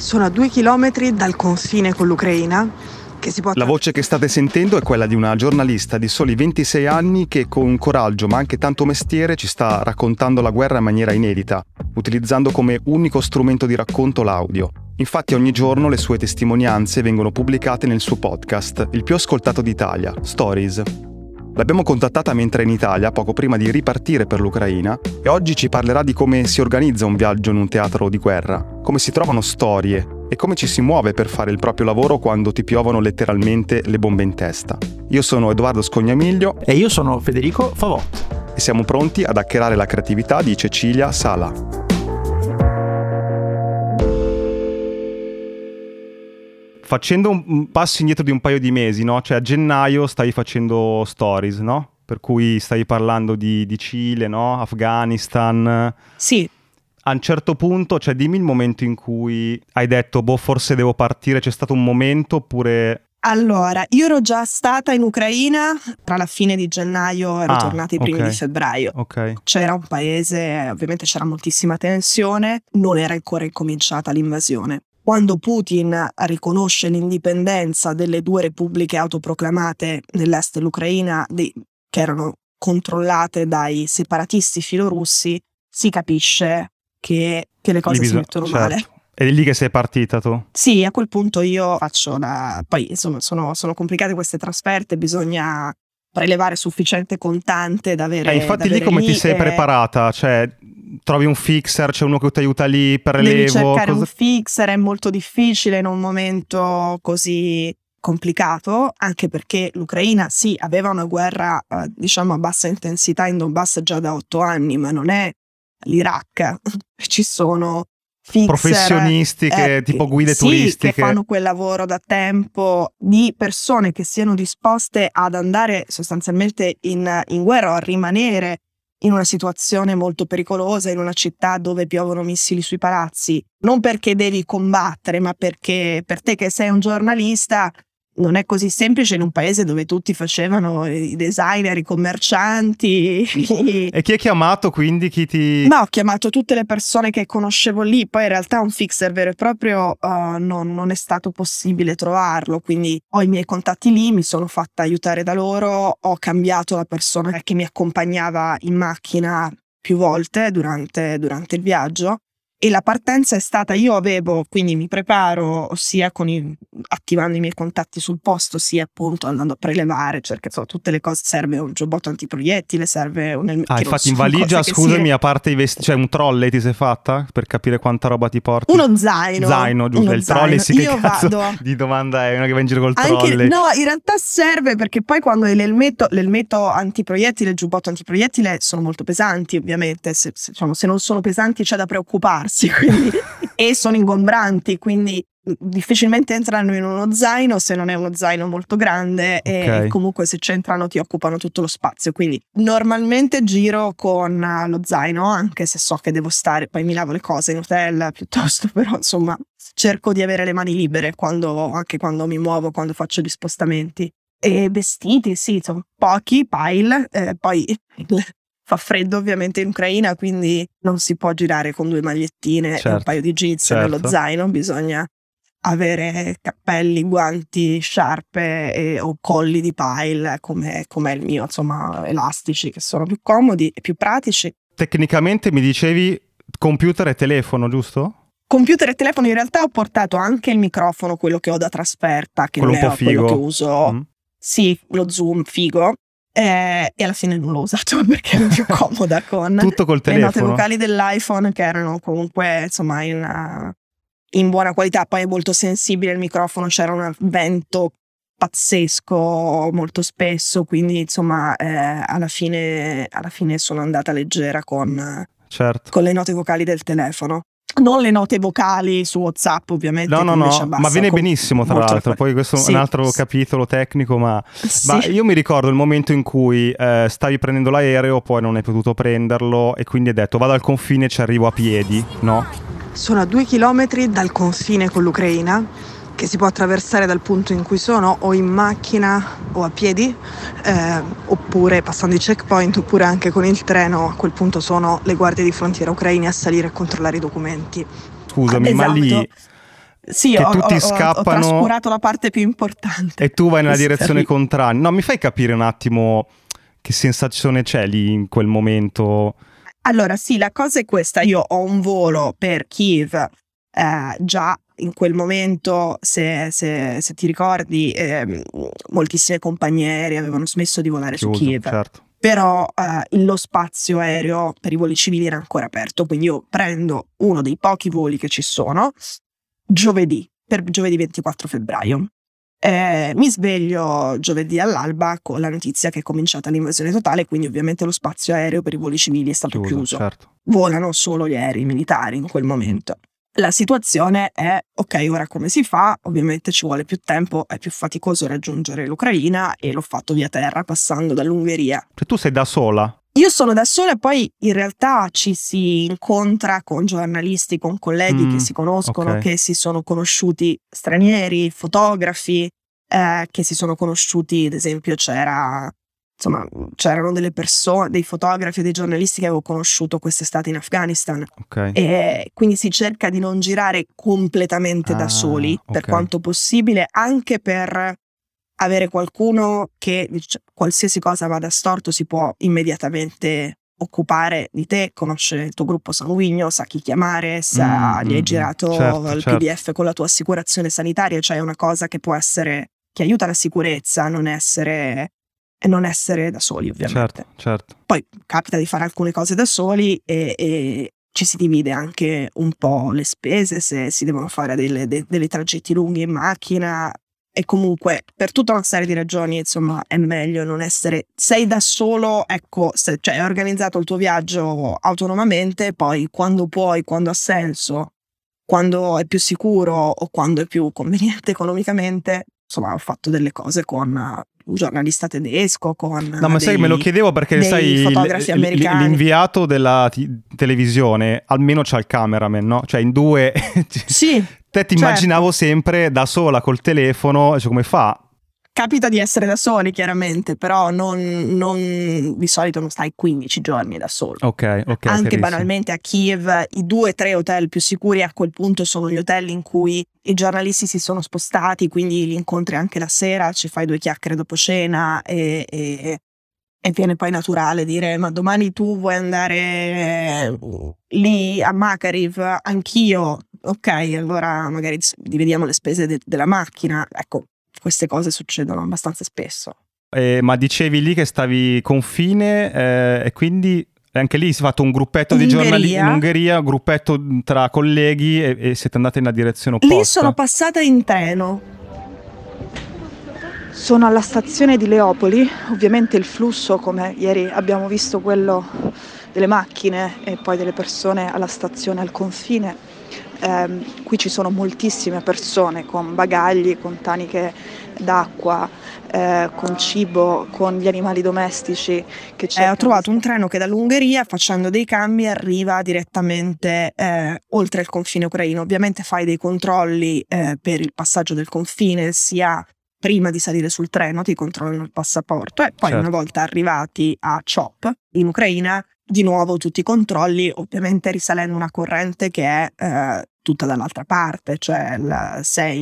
Sono a due chilometri dal confine con l'Ucraina. Può... La voce che state sentendo è quella di una giornalista di soli 26 anni che con coraggio ma anche tanto mestiere ci sta raccontando la guerra in maniera inedita, utilizzando come unico strumento di racconto l'audio. Infatti ogni giorno le sue testimonianze vengono pubblicate nel suo podcast, il più ascoltato d'Italia, Stories. L'abbiamo contattata mentre è in Italia, poco prima di ripartire per l'Ucraina, e oggi ci parlerà di come si organizza un viaggio in un teatro di guerra, come si trovano storie e come ci si muove per fare il proprio lavoro quando ti piovono letteralmente le bombe in testa. Io sono Edoardo Scognamiglio e io sono Federico Favot. E siamo pronti ad hackerare la creatività di Cecilia Sala. Facendo un passo indietro di un paio di mesi, no? Cioè a gennaio stai facendo stories, no? Per cui stai parlando di, di Cile, no? Afghanistan. Sì. A un certo punto, cioè dimmi il momento in cui hai detto, boh, forse devo partire, c'è stato un momento oppure... Allora, io ero già stata in Ucraina tra la fine di gennaio e ero ah, tornata i primi okay. di febbraio. Okay. C'era un paese, ovviamente c'era moltissima tensione, non era ancora incominciata l'invasione quando Putin riconosce l'indipendenza delle due repubbliche autoproclamate nell'est dell'Ucraina, di, che erano controllate dai separatisti filorussi, si capisce che, che le cose Diviso, si mettono certo. male. Ed è lì che sei partita tu? Sì, a quel punto io faccio la... Poi insomma sono, sono complicate queste trasferte, bisogna prelevare sufficiente contante da avere. Eh, infatti lì come ti sei preparata? Cioè, trovi un fixer, c'è uno che ti aiuta lì, prelevo. Devi cercare cosa... un fixer, è molto difficile in un momento così complicato, anche perché l'Ucraina sì aveva una guerra eh, diciamo a bassa intensità in Donbass già da otto anni, ma non è l'Iraq. Ci sono fixer, professionisti che eh, tipo guide sì, turistiche che fanno quel lavoro da tempo di persone che siano disposte ad andare sostanzialmente in, in guerra o a rimanere in una situazione molto pericolosa, in una città dove piovono missili sui palazzi, non perché devi combattere, ma perché per te che sei un giornalista non è così semplice in un paese dove tutti facevano i designer, i commercianti. e chi hai chiamato quindi? Chi ti... Ma ho chiamato tutte le persone che conoscevo lì, poi in realtà un fixer vero e proprio uh, non, non, è stato possibile trovarlo, quindi ho i miei contatti lì, mi sono fatta aiutare da loro, ho cambiato la persona che mi accompagnava in macchina più volte durante, durante il viaggio e la partenza è stata, io avevo, quindi mi preparo sia i, attivando i miei contatti sul posto, sia appunto andando a prelevare, cioè so, tutte le cose, serve un giubbotto antiproiettile, serve un... Ah, infatti in valigia, scusami, a parte i vestiti, cioè un trolley ti sei fatta per capire quanta roba ti porti? Uno zaino. Zaino, giusto, il trolley sì io che vado... di domanda è una che va in giro col Anche, trolley. No, in realtà serve perché poi quando hai l'elmetto, l'elmetto antiproiettile, il giubbotto antiproiettile sono molto pesanti ovviamente, se, se, diciamo, se non sono pesanti c'è da preoccuparsi grossi quindi, e sono ingombranti, quindi difficilmente entrano in uno zaino se non è uno zaino molto grande okay. e comunque se c'entrano ti occupano tutto lo spazio quindi normalmente giro con lo zaino anche se so che devo stare poi mi lavo le cose in hotel piuttosto però insomma cerco di avere le mani libere quando, anche quando mi muovo quando faccio gli spostamenti e vestiti sì sono pochi pile eh, poi Fa freddo ovviamente in Ucraina, quindi non si può girare con due magliettine certo, e un certo, paio di jeans certo. nello zaino, bisogna avere cappelli, guanti, sciarpe e, o colli di pile come, come il mio, insomma, elastici che sono più comodi e più pratici. Tecnicamente mi dicevi computer e telefono, giusto? Computer e telefono, in realtà ho portato anche il microfono, quello che ho da trasferta, che quello non è quello che uso. Mm. Sì, lo zoom figo, eh, e alla fine non l'ho usato perché ero più comoda con Tutto col le note vocali dell'iPhone che erano comunque insomma in, in buona qualità. Poi è molto sensibile il microfono, c'era un vento pazzesco molto spesso, quindi insomma eh, alla, fine, alla, fine, sono andata leggera con, certo. con le note vocali del telefono non le note vocali su WhatsApp, ovviamente. No, no, no, ma viene benissimo, tra l'altro. Poi questo sì. è un altro capitolo tecnico, ma, sì. ma, io mi ricordo il momento in cui eh, stavi prendendo l'aereo, poi non hai potuto prenderlo e quindi hai detto vado al confine e ci arrivo a piedi, no? Sono a due chilometri dal confine con l'Ucraina che si può attraversare dal punto in cui sono o in macchina o a piedi, eh, oppure passando i checkpoint, oppure anche con il treno. A quel punto sono le guardie di frontiera ucraine a salire e controllare i documenti. Scusami, esatto. ma lì sì, che ho, tutti ho- scappano- Ho trascurato la parte più importante. e tu vai nella direzione contraria. No, mi fai capire un attimo che sensazione c'è lì in quel momento? Allora, sì, la cosa è questa. Io ho un volo per Kiev eh, già in quel momento, se, se- se ti ricordi, ehm, moltissime compagnie aeree avevano smesso di volare su Chiuso, Kiev. certo. Però eh, lo spazio aereo per i voli civili era ancora aperto, quindi io prendo uno dei pochi voli che ci sono giovedì, per giovedì 24 febbraio. Eh, mi sveglio giovedì all'alba con la notizia che è cominciata l'invasione totale, quindi ovviamente lo spazio aereo per i voli civili è stato Chiuso, chiuso. certo. Volano solo gli aerei militari in quel momento. La situazione è, ok, ora come si fa? Ovviamente ci vuole più tempo, è più faticoso raggiungere l'Ucraina e l'ho fatto via terra passando dall'Ungheria Cioè tu sei da sola? io sono da sola e poi in realtà ci si incontra con giornalisti, con colleghi Mm, che si conoscono, ok. che si sono conosciuti stranieri, fotografi, eh, che si sono conosciuti, ad esempio c'era, insomma, c'erano delle persone, dei fotografi e dei giornalisti che avevo conosciuto quest'estate in Afghanistan Ok. e quindi si cerca di non girare completamente Ah, da soli per ok. quanto possibile, anche per avere qualcuno che dic- qualsiasi cosa vada storto si può immediatamente occupare di te, conosce il tuo gruppo sanguigno, sa chi chiamare, sa, Mm, gli hai mm, girato certo, il certo. PDF con la tua assicurazione sanitaria, cioè è una cosa che può essere, che aiuta la sicurezza, non essere, e non essere da soli ovviamente. Certo, certo. Poi capita di fare alcune cose da soli e, e ci si divide anche un po' le spese se si devono fare delle, de- delle tragitti lunghi in macchina e comunque per tutta una serie di ragioni insomma è meglio non essere sei da solo ecco se, cioè hai organizzato il tuo viaggio autonomamente poi quando puoi quando ha senso quando è più sicuro o quando è più conveniente economicamente insomma ho fatto delle cose con un giornalista tedesco con No, ma sai, me lo dei- chiedevo perché dei sai, fotografi americani. l'inviato della ti- televisione almeno c'ha il cameraman, no? Cioè in due... sì Te ti Certo. immaginavo sempre da sola col telefono, cioè come fa? Capita di essere da soli, chiaramente, però non, non- di solito non stai 15 giorni da solo. Ok, ok. Anche banalmente a Kiev i due o tre hotel più sicuri a quel punto sono gli hotel in cui i giornalisti si sono spostati, quindi li incontri anche la sera, ci fai due chiacchiere dopo cena e, e- e viene poi naturale dire ma domani tu vuoi andare eh, lì a Makariv, anch'io, ok, allora magari dividiamo le spese de- della macchina, ecco, queste cose succedono abbastanza spesso. Eh, ma dicevi lì che stavi confine eh, e quindi anche lì si è fatto un gruppetto di Ungheria. giornalisti in Ungheria, un gruppetto tra colleghi e, e siete andati nella direzione opposta. Lì sono passata in treno. Sono alla stazione di Leopoli, ovviamente il flusso, come ieri abbiamo visto, quello delle macchine e poi delle persone alla stazione al confine. Ehm, qui ci sono moltissime persone con bagagli, con taniche d'acqua, eh, con cibo, con gli animali domestici che Eh, ho trovato un treno che dall'Ungheria, facendo dei cambi, arriva direttamente eh, oltre il confine ucraino. Ovviamente fai dei controlli eh, per il passaggio del confine, sia prima di salire sul treno, ti controllano il passaporto e poi Certo. una volta arrivati a Chop, in Ucraina, di nuovo tutti i controlli, ovviamente risalendo una corrente che è eh, tutta dall'altra parte, cioè la- sei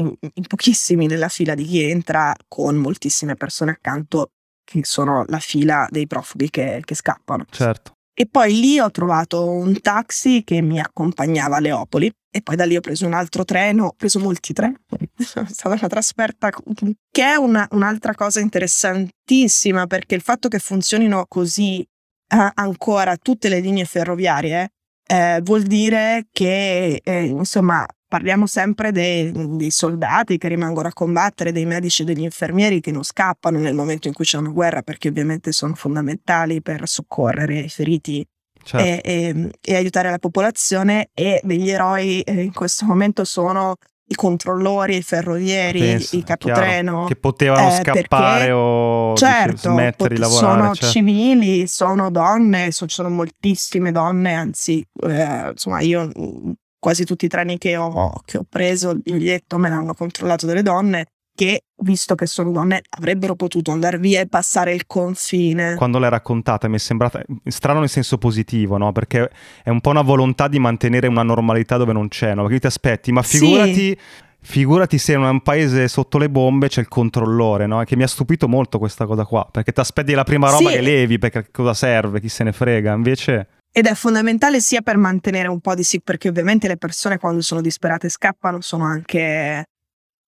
in, in pochissimi nella fila di chi entra con moltissime persone accanto che sono la fila dei profughi che, che scappano. Certo. E poi lì ho trovato un taxi che mi accompagnava a Leopoli e poi da lì ho preso un altro treno, ho preso molti treni, è stata una trasferta che è una- un'altra cosa interessantissima perché il fatto che funzionino così ancora tutte le linee ferroviarie eh, vuol dire che eh, insomma parliamo sempre dei, dei soldati che rimangono a combattere, dei medici e degli infermieri che non scappano nel momento in cui c'è una guerra perché ovviamente sono fondamentali per soccorrere i feriti certo. e, e- e aiutare la popolazione e degli eroi eh, in questo momento sono i controllori, i ferrovieri, Penso, i capotreno. chiaro, che potevano eh, scappare perché, o certo, smettere di pot- lavorare. sono certo. civili, sono donne, ci sono moltissime donne, anzi, eh, insomma, io mh, quasi tutti i treni che ho, che ho preso, il biglietto me l'hanno controllato delle donne che, visto che sono donne, avrebbero potuto andare via e passare il confine. Quando l'hai raccontata mi è sembrata strano nel senso positivo, no? Perché è un po' una volontà di mantenere una normalità dove non c'è, no? Perché ti aspetti, ma figurati... Sì. Figurati se in un paese sotto le bombe c'è il controllore, no? Che mi ha stupito molto questa cosa qua, perché ti aspetti la prima roba sì. che levi, perché cosa serve, chi se ne frega, invece... Ed è fondamentale sia per mantenere un po' di sì, perché ovviamente le persone quando sono disperate scappano sono anche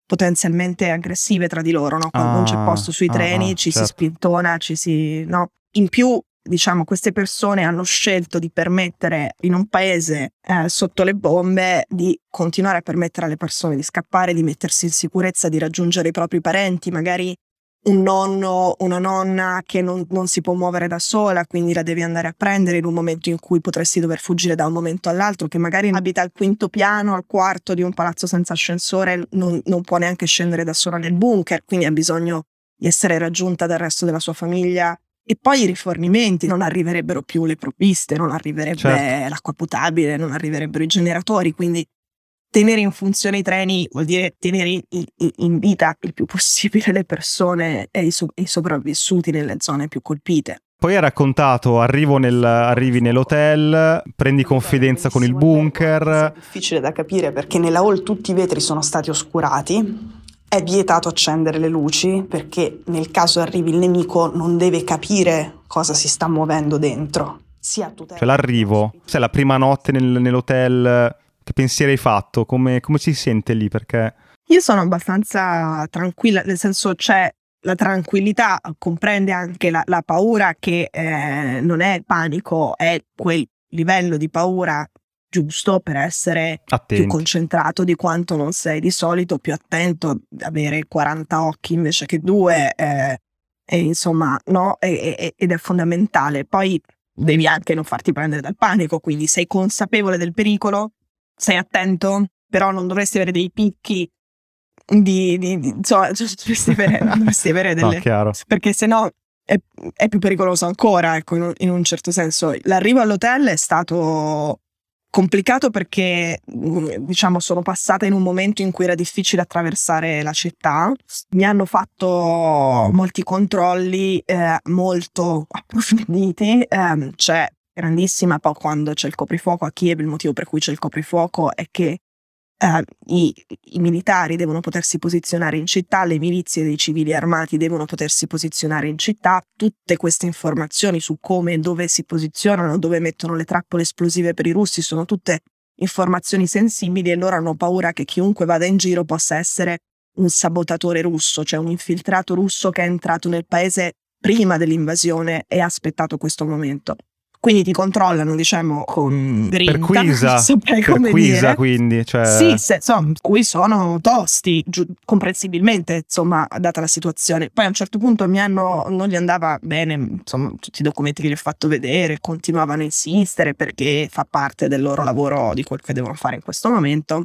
potenzialmente aggressive tra di loro, no? Quando ah, non c'è ah, posto sui ah, treni, ah, ci certo. si spintona, ci si... No? In più, diciamo, queste persone hanno scelto di permettere in un paese eh, sotto le bombe di continuare a permettere alle persone di scappare, di mettersi in sicurezza, di raggiungere i propri parenti, magari un nonno, una nonna che non, non, si può muovere da sola, quindi la devi andare a prendere in un momento in cui potresti dover fuggire da un momento all'altro, che magari abita al quinto piano, al quarto di un palazzo senza ascensore, non, non può neanche scendere da sola nel bunker, quindi ha bisogno di essere raggiunta dal resto della sua famiglia. E poi i rifornimenti, non arriverebbero più le provviste, non arriverebbe certo. l'acqua potabile, non arriverebbero i generatori, quindi tenere in funzione i treni vuol dire tenere in, vita il più possibile le persone e i, so- i, sopravvissuti nelle zone più colpite. Poi hai raccontato, nel, arrivi nell'hotel, prendi confidenza con il bunker. È difficile da capire perché nella hall tutti i vetri sono stati oscurati. È vietato accendere le luci perché nel caso arrivi il nemico non deve capire cosa si sta muovendo dentro. Sia tutela. Cioè l'arrivo, sai la prima notte nel, nell'hotel che pensieri hai fatto? Come, come si sente lì? Perché... Io sono abbastanza tranquilla, nel senso c'è la tranquillità, comprende anche la, la paura che eh, non è panico, è quel livello di paura giusto per essere Attenti. più concentrato di quanto non sei di solito, più attento, avere 40 occhi invece che due, eh, e insomma, no? E, e, ed è fondamentale. Poi devi anche non farti prendere dal panico, quindi sei consapevole del pericolo, sei attento, però non dovresti avere dei picchi di, di, di insomma, dovresti avere, dovresti avere delle... no, perché se no è, è, più pericoloso ancora, ecco, in un, in un certo senso. L'arrivo all'hotel è stato complicato perché diciamo sono passata in un momento in cui era difficile attraversare la città mi hanno fatto molti controlli eh, molto approfonditi eh, c'è grandissima, poi quando c'è il coprifuoco a Kiev, il motivo per cui c'è il coprifuoco è che eh, i, i, militari devono potersi posizionare in città, le milizie dei civili armati devono potersi posizionare in città, tutte queste informazioni su come e dove si posizionano, dove mettono le trappole esplosive per i russi, sono tutte informazioni sensibili e loro hanno paura che chiunque vada in giro possa essere un sabotatore russo, cioè un infiltrato russo che è entrato nel paese prima dell'invasione e ha aspettato questo momento. Quindi ti controllano, diciamo, con grinta. Perquisa, perquisa quindi. Cioè... Sì, se, insomma, qui sono tosti, giu- comprensibilmente, insomma, data la situazione. Poi a un certo punto mi hanno, non gli andava bene, insomma, tutti i documenti che gli ho fatto vedere, continuavano a insistere perché fa parte del loro lavoro, di quel che devono fare in questo momento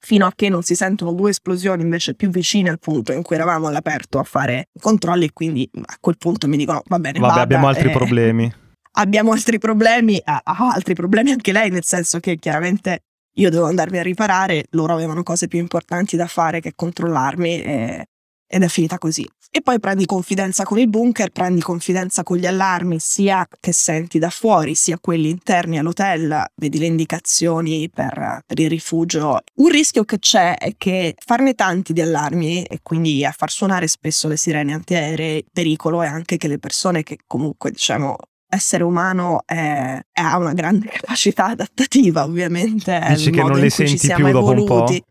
fino a che non si sentono due esplosioni invece più vicine al punto in cui eravamo all'aperto a fare i controlli e quindi a quel punto mi dicono va bene, Vabbè, vada, abbiamo altri eh, problemi abbiamo altri problemi, ha, ha altri problemi anche lei, nel senso che chiaramente io devo andarmi a riparare, loro avevano cose più importanti da fare che controllarmi e, ed è finita così. E poi prendi confidenza con il bunker, prendi confidenza con gli allarmi, sia che senti da fuori, sia quelli interni all'hotel, vedi le indicazioni per, per il rifugio. Un rischio che c'è è che farne tanti di allarmi e quindi a far suonare spesso le sirene antiaeree, pericolo è anche che le persone che comunque diciamo essere umano è, ha una grande capacità adattativa, ovviamente. Dici che non le senti più dopo evoluti. un po'?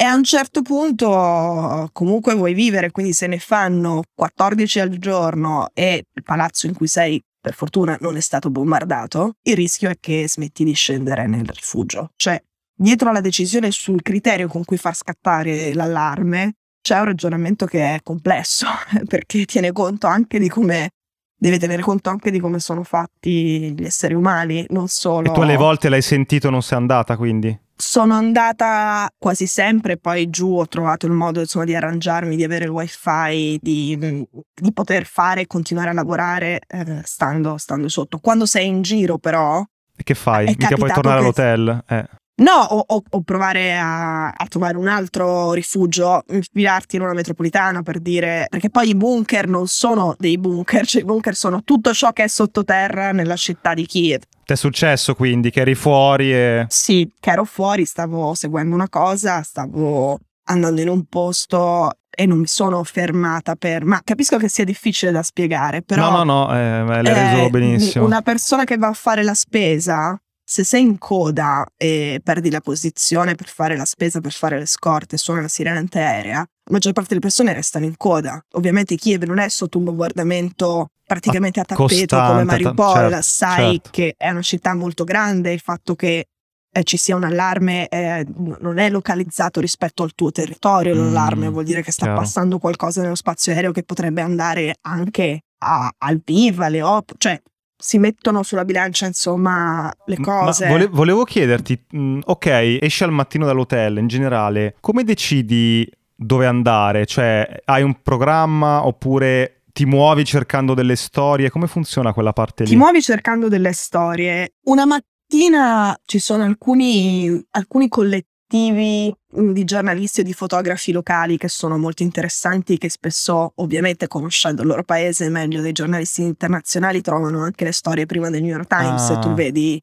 E a un certo punto comunque vuoi vivere, quindi se ne fanno 14 al giorno e il palazzo in cui sei per fortuna non è stato bombardato, il rischio è che smetti di scendere nel rifugio. Cioè, dietro alla decisione sul criterio con cui far scattare l'allarme, c'è un ragionamento che è complesso, perché tiene conto anche di come deve tenere conto anche di come sono fatti gli esseri umani, non solo... E tu alle volte l'hai sentito non sei andata quindi? Sono andata quasi sempre, poi giù ho trovato il modo insomma, di arrangiarmi, di avere il wifi, di, di poter fare e continuare a lavorare eh, stando, stando, sotto. Quando sei in giro però... E che fai? Mica puoi tornare che... all'hotel? Eh. No, o, o, o provare a, a, trovare un altro rifugio, infilarti in una metropolitana per dire, perché poi i bunker non sono dei bunker, cioè i bunker sono tutto ciò che è sottoterra nella città di Kiev. Ti è successo quindi che eri fuori e... Sì, che ero fuori, stavo seguendo una cosa, stavo andando in un posto e non mi sono fermata per... Ma capisco che sia difficile da spiegare, però... No, no, no, eh, l'hai reso eh, benissimo. Una persona che va a fare la spesa se sei in coda e perdi la posizione per fare la spesa, per fare le scorte, suona la sirena antiaerea, la maggior parte delle persone restano in coda. Ovviamente Kiev non è sotto un bombardamento praticamente a tappeto Costante, come Mariupol, certo, sai certo. che è una città molto grande, il fatto che eh, ci sia un allarme eh, non è localizzato rispetto al tuo territorio, mm, l'allarme vuol dire che sta chiaro. passando qualcosa nello spazio aereo che potrebbe andare anche a, al Viva, alle Op, cioè si mettono sulla bilancia insomma le cose. Vole- volevo chiederti, mh, mm, ok, esci al mattino dall'hotel in generale, come decidi dove andare? Cioè hai un programma oppure ti muovi cercando delle storie? Come funziona quella parte lì? Ti muovi cercando delle storie. Una mattina ci sono alcuni, alcuni collettivi di giornalisti o di fotografi locali che sono molto interessanti, che spesso, ovviamente, conoscendo il loro paese meglio dei giornalisti internazionali, trovano anche le storie prima del New York Times. Ah. E tu vedi.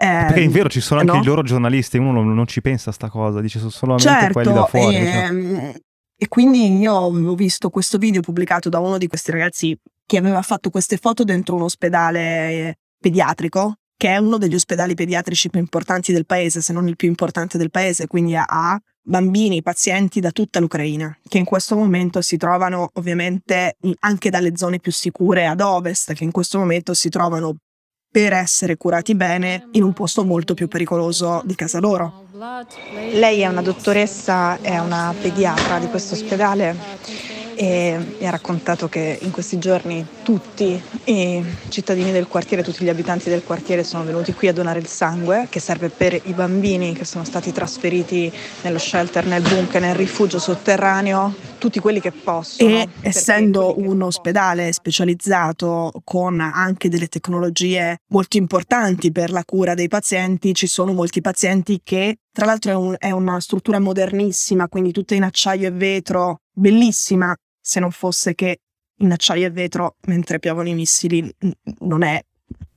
Eh, Perché in vero ci sono anche no? i loro giornalisti, uno non, non, ci pensa a sta cosa, dice sono solamente certo, quelli da fuori. E, cioè. e quindi io ho visto questo video pubblicato da uno di questi ragazzi che aveva fatto queste foto dentro un ospedale pediatrico che è uno degli ospedali pediatrici più importanti del paese, se non il più importante del paese, quindi ha bambini, pazienti da tutta l'Ucraina, che in questo momento si trovano ovviamente anche dalle zone più sicure ad ovest, che in questo momento si trovano per essere curati bene in un posto molto più pericoloso di casa loro. Lei è una dottoressa, è una pediatra di questo ospedale e mi ha raccontato che in questi giorni tutti i cittadini del quartiere, tutti gli abitanti del quartiere sono venuti qui a donare il sangue che serve per i bambini che sono stati trasferiti nello shelter, nel bunker, nel rifugio sotterraneo, tutti quelli che possono. E essendo un ospedale specializzato con anche delle tecnologie molto importanti per la cura dei pazienti, ci sono molti pazienti che tra l'altro è, un, è una struttura modernissima, quindi tutta in acciaio e vetro, bellissima, se non fosse che in acciaio e vetro mentre piovono i missili non è,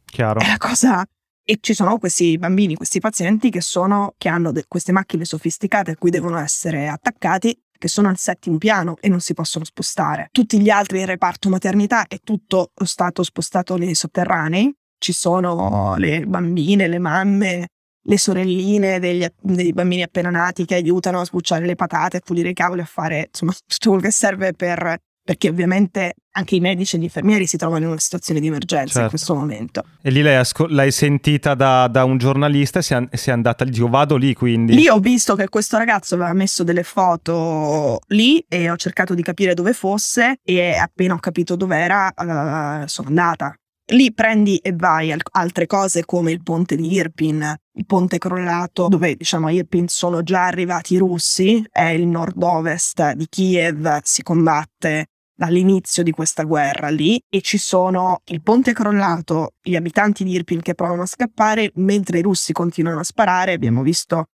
Chiaro. è la cosa e ci sono questi bambini, questi pazienti che, sono, che hanno de- queste macchine sofisticate a cui devono essere attaccati, che sono al settimo piano e non si possono spostare. Tutti gli altri in reparto maternità è tutto stato spostato nei sotterranei. Ci sono le bambine, le mamme, le sorelline degli, dei bambini appena nati che aiutano a sbucciare le patate, a pulire i cavoli, a fare insomma tutto quello che serve per perché ovviamente anche i medici e gli infermieri si trovano in una situazione di emergenza certo. in questo momento. E lì l'hai, asco- l'hai sentita da, da, un giornalista e sei, sei andata lì, dico vado lì quindi. Lì ho visto che questo ragazzo aveva messo delle foto lì e ho cercato di capire dove fosse e appena ho capito dov'era uh, sono andata. Lì prendi e vai. Altre cose come il ponte di Irpin, il ponte crollato dove diciamo a Irpin sono già arrivati i russi, è il nord-ovest di Kiev, si combatte dall'inizio di questa guerra lì e ci sono il ponte crollato, gli abitanti di Irpin che provano a scappare mentre i russi continuano a sparare, abbiamo visto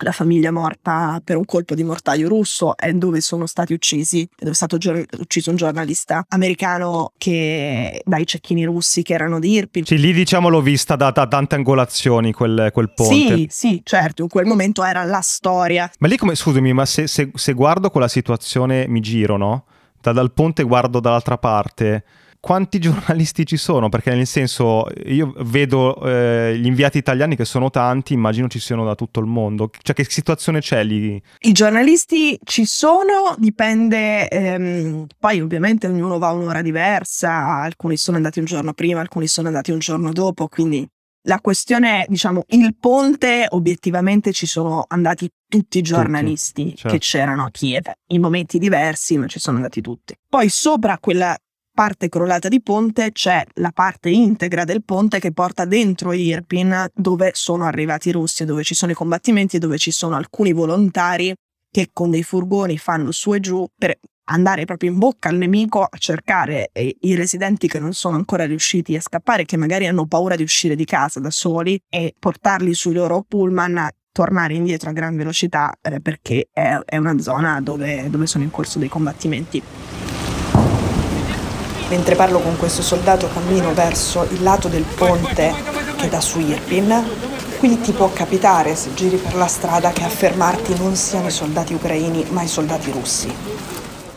la famiglia morta per un colpo di mortaio russo è dove sono stati uccisi, dove è stato gior- ucciso un giornalista americano che dai cecchini russi che erano di Irpin. Sì, lì diciamo l'ho vista da, da tante angolazioni quel, quel, ponte. Sì, sì, certo, in quel momento era la storia. Ma lì come, scusami, ma se, se, se guardo quella situazione mi giro, no? Da, dal ponte guardo dall'altra parte quanti giornalisti ci sono? Perché nel senso io vedo eh, gli inviati italiani che sono tanti, immagino ci siano da tutto il mondo. Cioè che situazione c'è lì? I giornalisti ci sono, dipende, ehm, poi ovviamente ognuno va un'ora diversa, alcuni sono andati un giorno prima, alcuni sono andati un giorno dopo, quindi la questione è, diciamo, il ponte obiettivamente ci sono andati tutti i giornalisti tutti, certo. che c'erano a Kiev, in momenti diversi, ma ci sono andati tutti. Poi sopra quella parte crollata di ponte c'è la parte integra del ponte che porta dentro Irpin dove sono arrivati i russi, dove ci sono i combattimenti dove ci sono alcuni volontari che con dei furgoni fanno su e giù per andare proprio in bocca al nemico a cercare i residenti che non sono ancora riusciti a scappare, che magari hanno paura di uscire di casa da soli e portarli sui loro pullman tornare indietro a gran velocità eh, perché è, è, una zona dove, dove sono in corso dei combattimenti. Mentre parlo con questo soldato cammino verso il lato del ponte che dà su Irpin. Qui ti può capitare, se giri per la strada, che a fermarti non siano i soldati ucraini ma i soldati russi.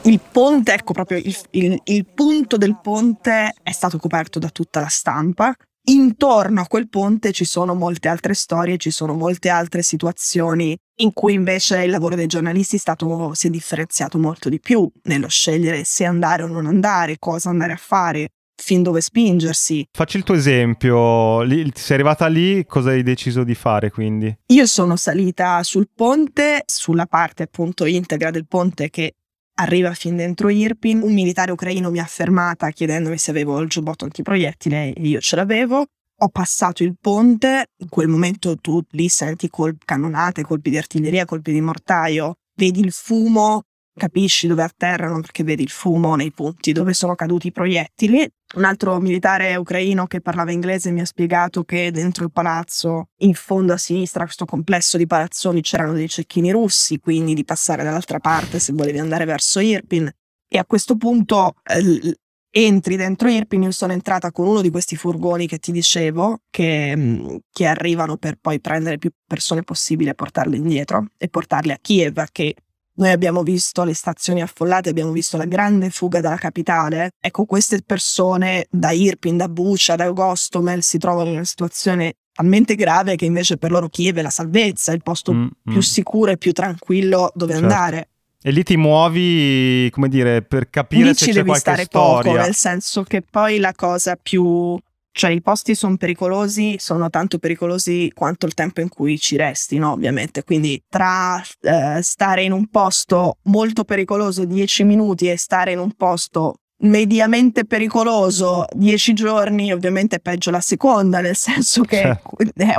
Il ponte, ecco proprio il, il, il punto del ponte è stato coperto da tutta la stampa Intorno a quel ponte ci sono molte altre storie, ci sono molte altre situazioni in cui invece il lavoro dei giornalisti è stato, si è differenziato molto di più nello scegliere se andare o non andare, cosa andare a fare, fin dove spingersi. Facci il tuo esempio, lì, sei arrivata lì, cosa hai deciso di fare quindi? Io sono salita sul ponte, sulla parte appunto integra del ponte che Arriva fin dentro Irpin, un militare ucraino mi ha fermata chiedendomi se avevo il giubbotto antiproiettile e io ce l'avevo. Ho passato il ponte, in quel momento tu lì senti colpi, cannonate, colpi di artiglieria, colpi di mortaio, vedi il fumo capisci dove atterrano perché vedi il fumo nei punti dove sono caduti i proiettili. Un altro militare ucraino che parlava inglese mi ha spiegato che dentro il palazzo, in fondo a sinistra, questo complesso di palazzoni, c'erano dei cecchini russi, quindi di passare dall'altra parte se volevi andare verso Irpin. E a questo punto eh, entri dentro Irpin, io sono entrata con uno di questi furgoni che ti dicevo, che, mm, che arrivano per poi prendere più persone possibile e portarle indietro e portarle a Kiev, che noi abbiamo visto le stazioni affollate, abbiamo visto la grande fuga dalla capitale. Ecco, queste persone da Irpin, da Bucha, da Gostomel si trovano in una situazione talmente grave che invece per loro Kiev è la salvezza, il posto mm, più mm. sicuro e più tranquillo dove certo. andare. E lì ti muovi, come dire, per capire lì se ci c'è devi stare storia. poco, nel senso che poi la cosa più cioè i posti sono pericolosi, sono tanto pericolosi quanto il tempo in cui ci resti, no? Ovviamente. Quindi tra eh, stare in un posto molto pericoloso 10 minuti e stare in un posto mediamente pericoloso 10 giorni, ovviamente è peggio la seconda, nel senso che certo.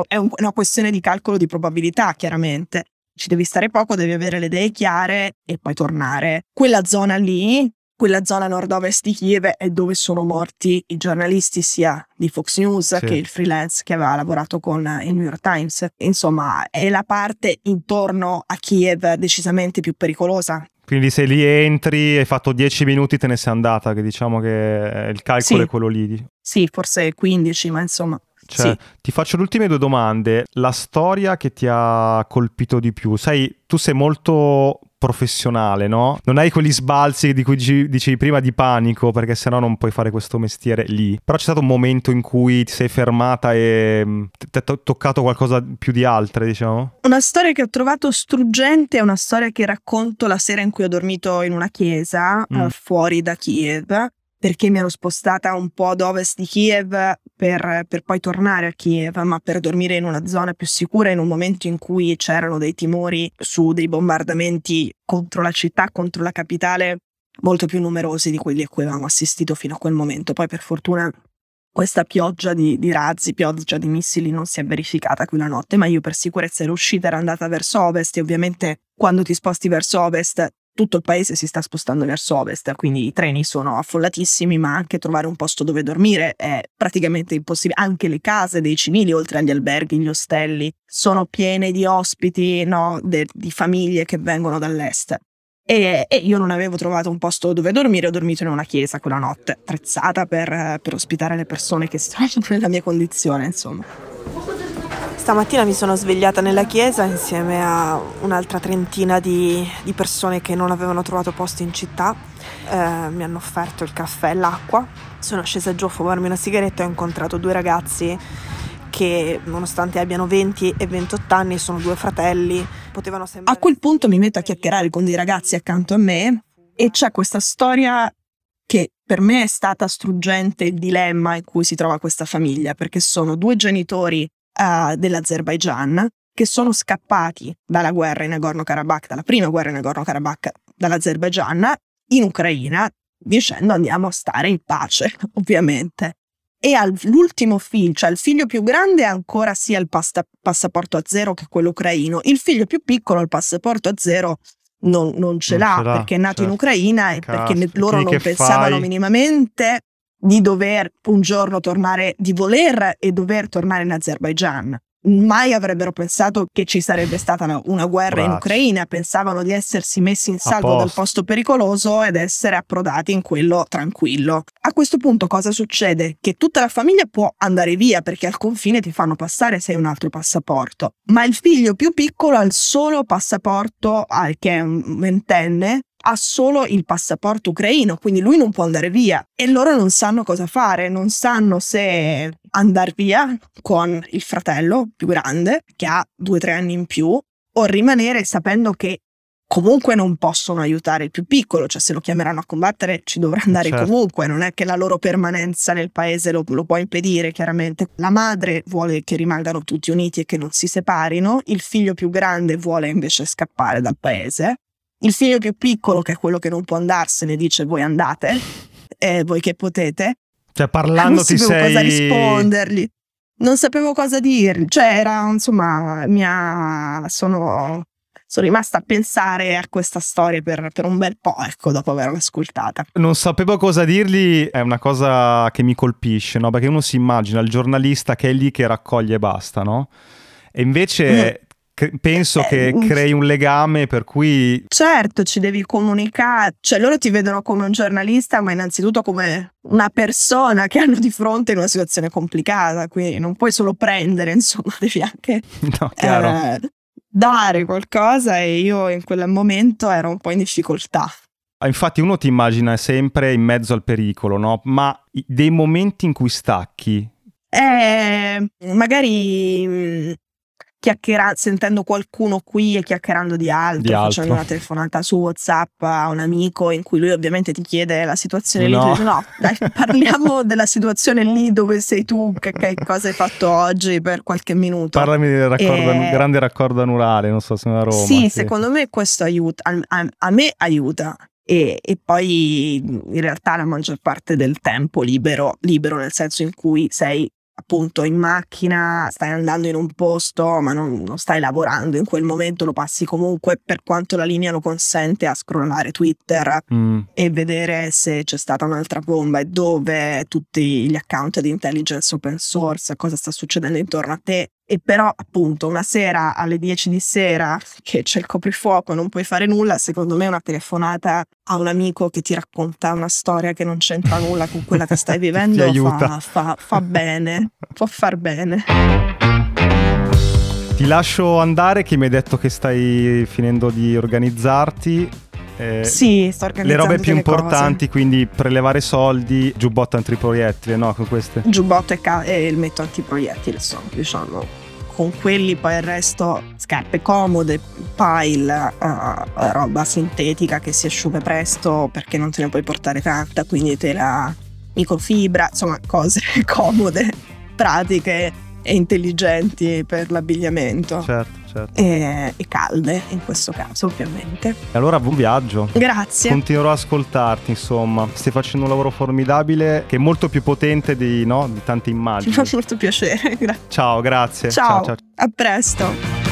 è una questione di calcolo di probabilità, chiaramente. Ci devi stare poco, devi avere le idee chiare e poi tornare. Quella zona lì quella zona nord-ovest di Kiev è dove sono morti i giornalisti sia di Fox News sì. che il freelance che aveva lavorato con il New York Times. Insomma, è la parte intorno a Kiev decisamente più pericolosa. Quindi se lì entri, hai fatto 10 minuti, te ne sei andata, che diciamo che il calcolo sì. è quello lì. Sì, forse 15, ma insomma. Cioè, sì. ti faccio le ultime due domande. La storia che ti ha colpito di più, sai, tu sei molto professionale, no? Non hai quegli sbalzi di cui dicevi prima di panico, perché sennò non puoi fare questo mestiere lì. Però c'è stato un momento in cui ti sei fermata e mm, ti ha toccato qualcosa più di altre, diciamo? Una storia che ho trovato struggente è una storia che racconto la sera in cui ho dormito in una chiesa mm. uh, fuori da Kiev perché mi ero spostata un po' ad ovest di Kiev per, per, poi tornare a Kiev, ma per dormire in una zona più sicura in un momento in cui c'erano dei timori su dei bombardamenti contro la città, contro la capitale, molto più numerosi di quelli a cui avevamo assistito fino a quel momento. Poi per fortuna questa pioggia di, di razzi, pioggia di missili non si è verificata qui la notte, ma io per sicurezza ero uscita, ero andata verso ovest e ovviamente quando ti sposti verso ovest tutto il paese si sta spostando verso ovest, quindi i treni sono affollatissimi, ma anche trovare un posto dove dormire è praticamente impossibile. Anche le case dei civili, oltre agli alberghi, gli ostelli, sono piene di ospiti, no, de, di famiglie che vengono dall'est. E, e, io non avevo trovato un posto dove dormire, ho dormito in una chiesa quella notte, attrezzata per, per ospitare le persone che si trovano nella mia condizione, insomma. Stamattina mi sono svegliata nella chiesa insieme a un'altra trentina di, di persone che non avevano trovato posto in città. Eh, mi hanno offerto il caffè e l'acqua. Sono scesa giù a fumarmi una sigaretta e ho incontrato due ragazzi che nonostante abbiano 20 e 28 anni sono due fratelli. Potevano sembrare... A quel punto mi metto a chiacchierare con dei ragazzi accanto a me e c'è questa storia che per me è stata struggente il dilemma in cui si trova questa famiglia, perché sono due genitori uh, dell'Azerbaigian che sono scappati dalla guerra in Nagorno-Karabakh, dalla prima guerra in Nagorno-Karabakh dall'Azerbaigian in Ucraina, dicendo andiamo a stare in pace, ovviamente. E all'ultimo figlio, cioè il figlio più grande ancora sia il pasta- passaporto a zero che quello ucraino, il figlio più piccolo il passaporto a zero non, non ce, non l'ha, ce l'ha perché è nato certo. in Ucraina e Cazzo, perché loro non pensavano fai? minimamente di dover un giorno tornare, di voler e dover tornare in Azerbaigian. mai avrebbero pensato che ci sarebbe stata una, una guerra Braccio. in Ucraina, pensavano di essersi messi in salvo dal posto. posto pericoloso ed essere approdati in quello tranquillo. A questo punto cosa succede? Che tutta la famiglia può andare via perché al confine ti fanno passare se hai un altro passaporto, ma il figlio più piccolo ha il solo passaporto, ah, che è un ventenne, ha solo il passaporto ucraino, quindi lui non può andare via e loro non sanno cosa fare, non sanno se andare via con il fratello più grande, che ha due o tre anni in più, o rimanere sapendo che comunque non possono aiutare il più piccolo, cioè se lo chiameranno a combattere ci dovrà andare Certo. comunque, non è che la loro permanenza nel paese lo, lo può impedire chiaramente. La madre vuole che rimangano tutti uniti e che non si separino, il figlio più grande vuole invece scappare dal paese, il figlio più piccolo, che è quello che non può andarsene, dice voi andate, eh, voi che potete, Cioè, non parlando ti sapevo sei... cosa rispondergli. Non sapevo cosa dirgli. Cioè, era insomma, mi ha- sono, sono rimasta a pensare a questa storia per, per un bel po', ecco, dopo averla ascoltata. Non sapevo cosa dirgli, è una cosa che mi colpisce, no? Perché uno si immagina il giornalista che è lì che raccoglie e basta, no? E invece cre- penso Eh, che mm. crei un legame per cui Certo, ci devi comunicare, cioè loro ti vedono come un giornalista, ma innanzitutto come una persona che hanno di fronte in una situazione complicata, quindi non puoi solo prendere, insomma, devi anche no, chiaro. eh, dare qualcosa e io in quel momento ero un po' in difficoltà. Ah, Infatti uno ti immagina sempre in mezzo al pericolo, no? Ma dei momenti in cui stacchi, Eh, magari mh, chiacchiera- sentendo qualcuno qui e chiacchierando di altro, Di altro. facendo una telefonata su WhatsApp a un amico in cui lui ovviamente ti chiede la situazione lì, No. tu dici, no, dai, parliamo della situazione lì dove sei tu, che, che cosa hai fatto oggi per qualche minuto. parlami del raccordo, Eh, grande raccordo anulare, non so se è a Roma. sì, secondo me questo aiuta, a, a- a me aiuta. E, e poi in realtà la maggior parte del tempo libero, libero nel senso in cui sei appunto in macchina, stai andando in un posto, ma non, non stai lavorando in quel momento, lo passi comunque per quanto la linea lo consente a scrollare Twitter Mm, e vedere se c'è stata un'altra bomba e dove tutti gli account di intelligence open source, cosa sta succedendo intorno a te. E però appunto una sera alle 10 di sera che c'è il coprifuoco non puoi fare nulla, secondo me una telefonata a un amico che ti racconta una storia che non c'entra nulla con quella che stai vivendo aiuta. fa, fa- fa bene, può far bene. Ti lascio andare che mi hai detto che stai finendo di organizzarti. eh, Sì, sto le organizzando robe più delle cose. importanti, quindi prelevare soldi, giubbotto antiproiettile, no? Con queste. giubbotto e, ca- e il metto antiproiettile sono diciamo con quelli poi il resto scarpe comode pile eh, roba sintetica che si asciuga presto perché non te ne puoi portare tanta quindi tela microfibra insomma cose comode pratiche e intelligenti per l'abbigliamento. Certo, certo. e, e calde in questo caso ovviamente E allora buon viaggio. grazie Continuerò ad ascoltarti, insomma. Stai facendo un lavoro formidabile che è molto più potente di, no, di tante mi immagini. fa molto piacere Gra- Ciao, grazie. ciao ciao. a presto